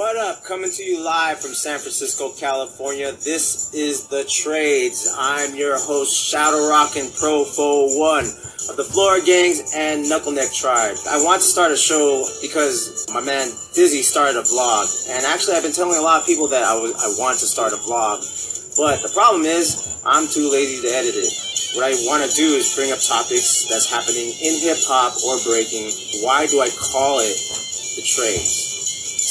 What up? Coming to you live from San Francisco, California. This is The Trades. I'm your host, Shadow Rockin' Profo One of the Flora Gangs and Knuckleneck Tribe. I want to start a show because my man Dizzy started a vlog. And actually, I've been telling a lot of people that I, I want to start a vlog. But the problem is, I'm too lazy to edit it. What I want to do is bring up topics that's happening in hip hop or breaking. Why do I call it The Trades?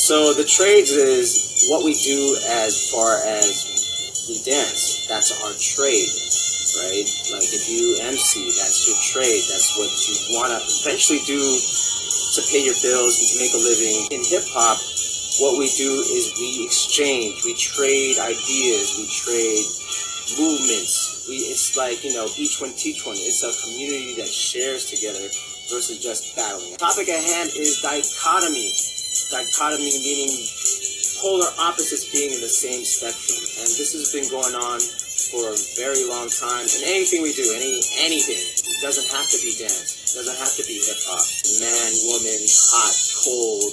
So the trades is what we do as far as we dance. That's our trade, right? Like if you MC, that's your trade. That's what you want to eventually do to pay your bills and to make a living. In hip hop, what we do is we exchange, we trade ideas, we trade movements. We, it's like, you know, each one teach one. It's a community that shares together versus just battling. Topic at hand is dichotomy dichotomy meaning polar opposites being in the same spectrum. And this has been going on for a very long time. And anything we do, any anything, it doesn't have to be dance, it doesn't have to be hip hop. Man, woman, hot, cold,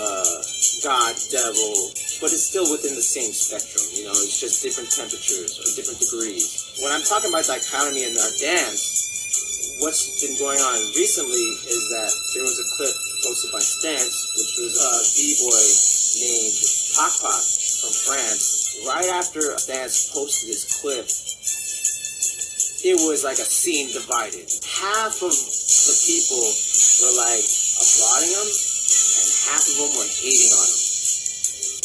uh, God, devil, but it's still within the same spectrum. You know, it's just different temperatures or different degrees. When I'm talking about dichotomy in our dance, what's been going on recently is that there was a clip posted by Stance, which was a b-boy named Pak Pak from France. Right after Stance posted this clip, it was like a scene divided. Half of the people were like applauding him, and half of them were hating on him.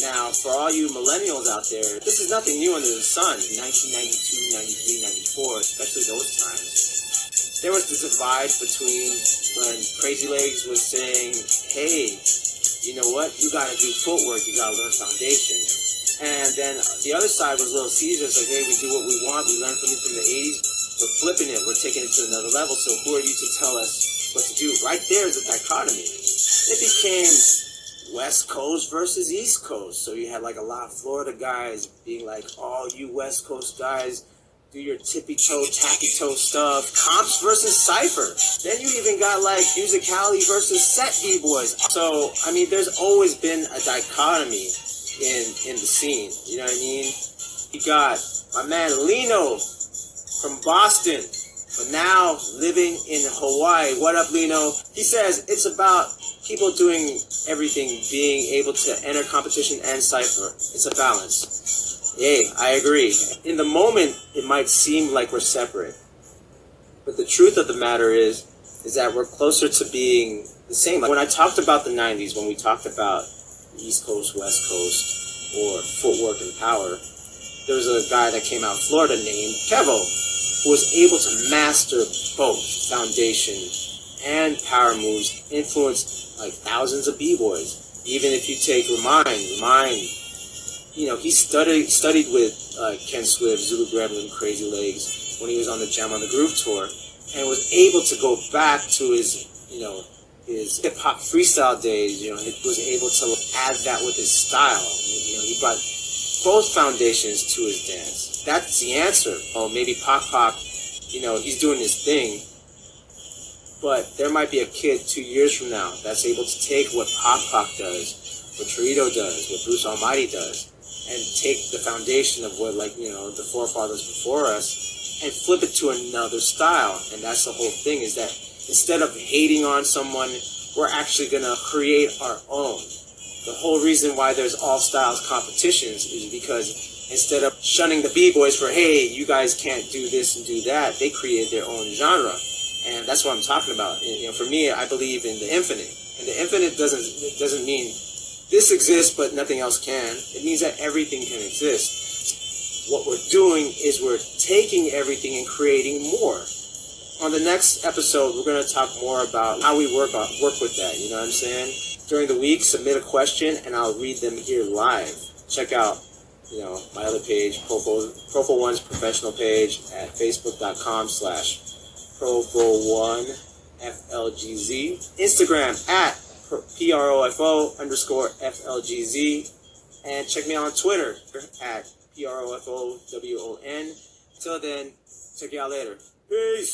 Now, for all you millennials out there, this is nothing new under the sun. 1992, 93, 94, especially those times. There was this divide between when Crazy Legs was saying, hey, you know what? You got to do footwork. You got to learn foundation. And then the other side was Little Caesars, like, hey, we do what we want. We learned from you from the 80s. We're flipping it. We're taking it to another level. So who are you to tell us what to do? Right there is a dichotomy. It became West Coast versus East Coast. So you had like a lot of Florida guys being like, all you West Coast guys do your tippy toe, tappy toe stuff. Comps versus Cypher. Then you even got like musicality versus set B boys. So I mean, there's always been a dichotomy in in the scene. You know what I mean? You got my man Lino from Boston, but now living in Hawaii. What up, Lino? He says it's about people doing everything, being able to enter competition and cipher. It's a balance. Yay, I agree. In the moment, it might seem like we're separate. But the truth of the matter is, is that we're closer to being the same. Like when I talked about the 90s, when we talked about East Coast, West Coast, or footwork and power, there was a guy that came out of Florida named Kevo, who was able to master both foundation and power moves, influenced like thousands of b-boys. Even if you take Remind, Remind you know, he studied studied with uh, Ken Swift, Zulu Gremlin, Crazy Legs when he was on the Jam on the Groove tour, and was able to go back to his, you know, his hip hop freestyle days. You know, he was able to add that with his style. You know, he brought both foundations to his dance. That's the answer. Oh, maybe Pop Pop, you know, he's doing his thing. But there might be a kid two years from now that's able to take what Pop Pop does, what Torito does, what Bruce Almighty does, and take the foundation of what like you know the forefathers before us and flip it to another style. And that's the whole thing is that instead of hating on someone we're actually going to create our own. The whole reason why there's all styles competitions is because instead of shunning the b-boys for hey you guys can't do this and do that they created their own genre. And that's what i'm talking about. You know for me i believe in the infinite. And the infinite doesn't doesn't mean this exists, but nothing else can. It means that everything can exist. What we're doing is we're taking everything and creating more. On the next episode, we're going to talk more about how we work on, work with that. You know what I'm saying? During the week, submit a question, and I'll read them here live. Check out, you know, my other page, Profo, Profo One's professional page at facebook.com slash Profo One FLGZ. Instagram at P-R-O-F-O underscore F-L-G-Z. And check me out on Twitter at P-R-O-F-O-W-O-N. Till then, check you out later. Peace.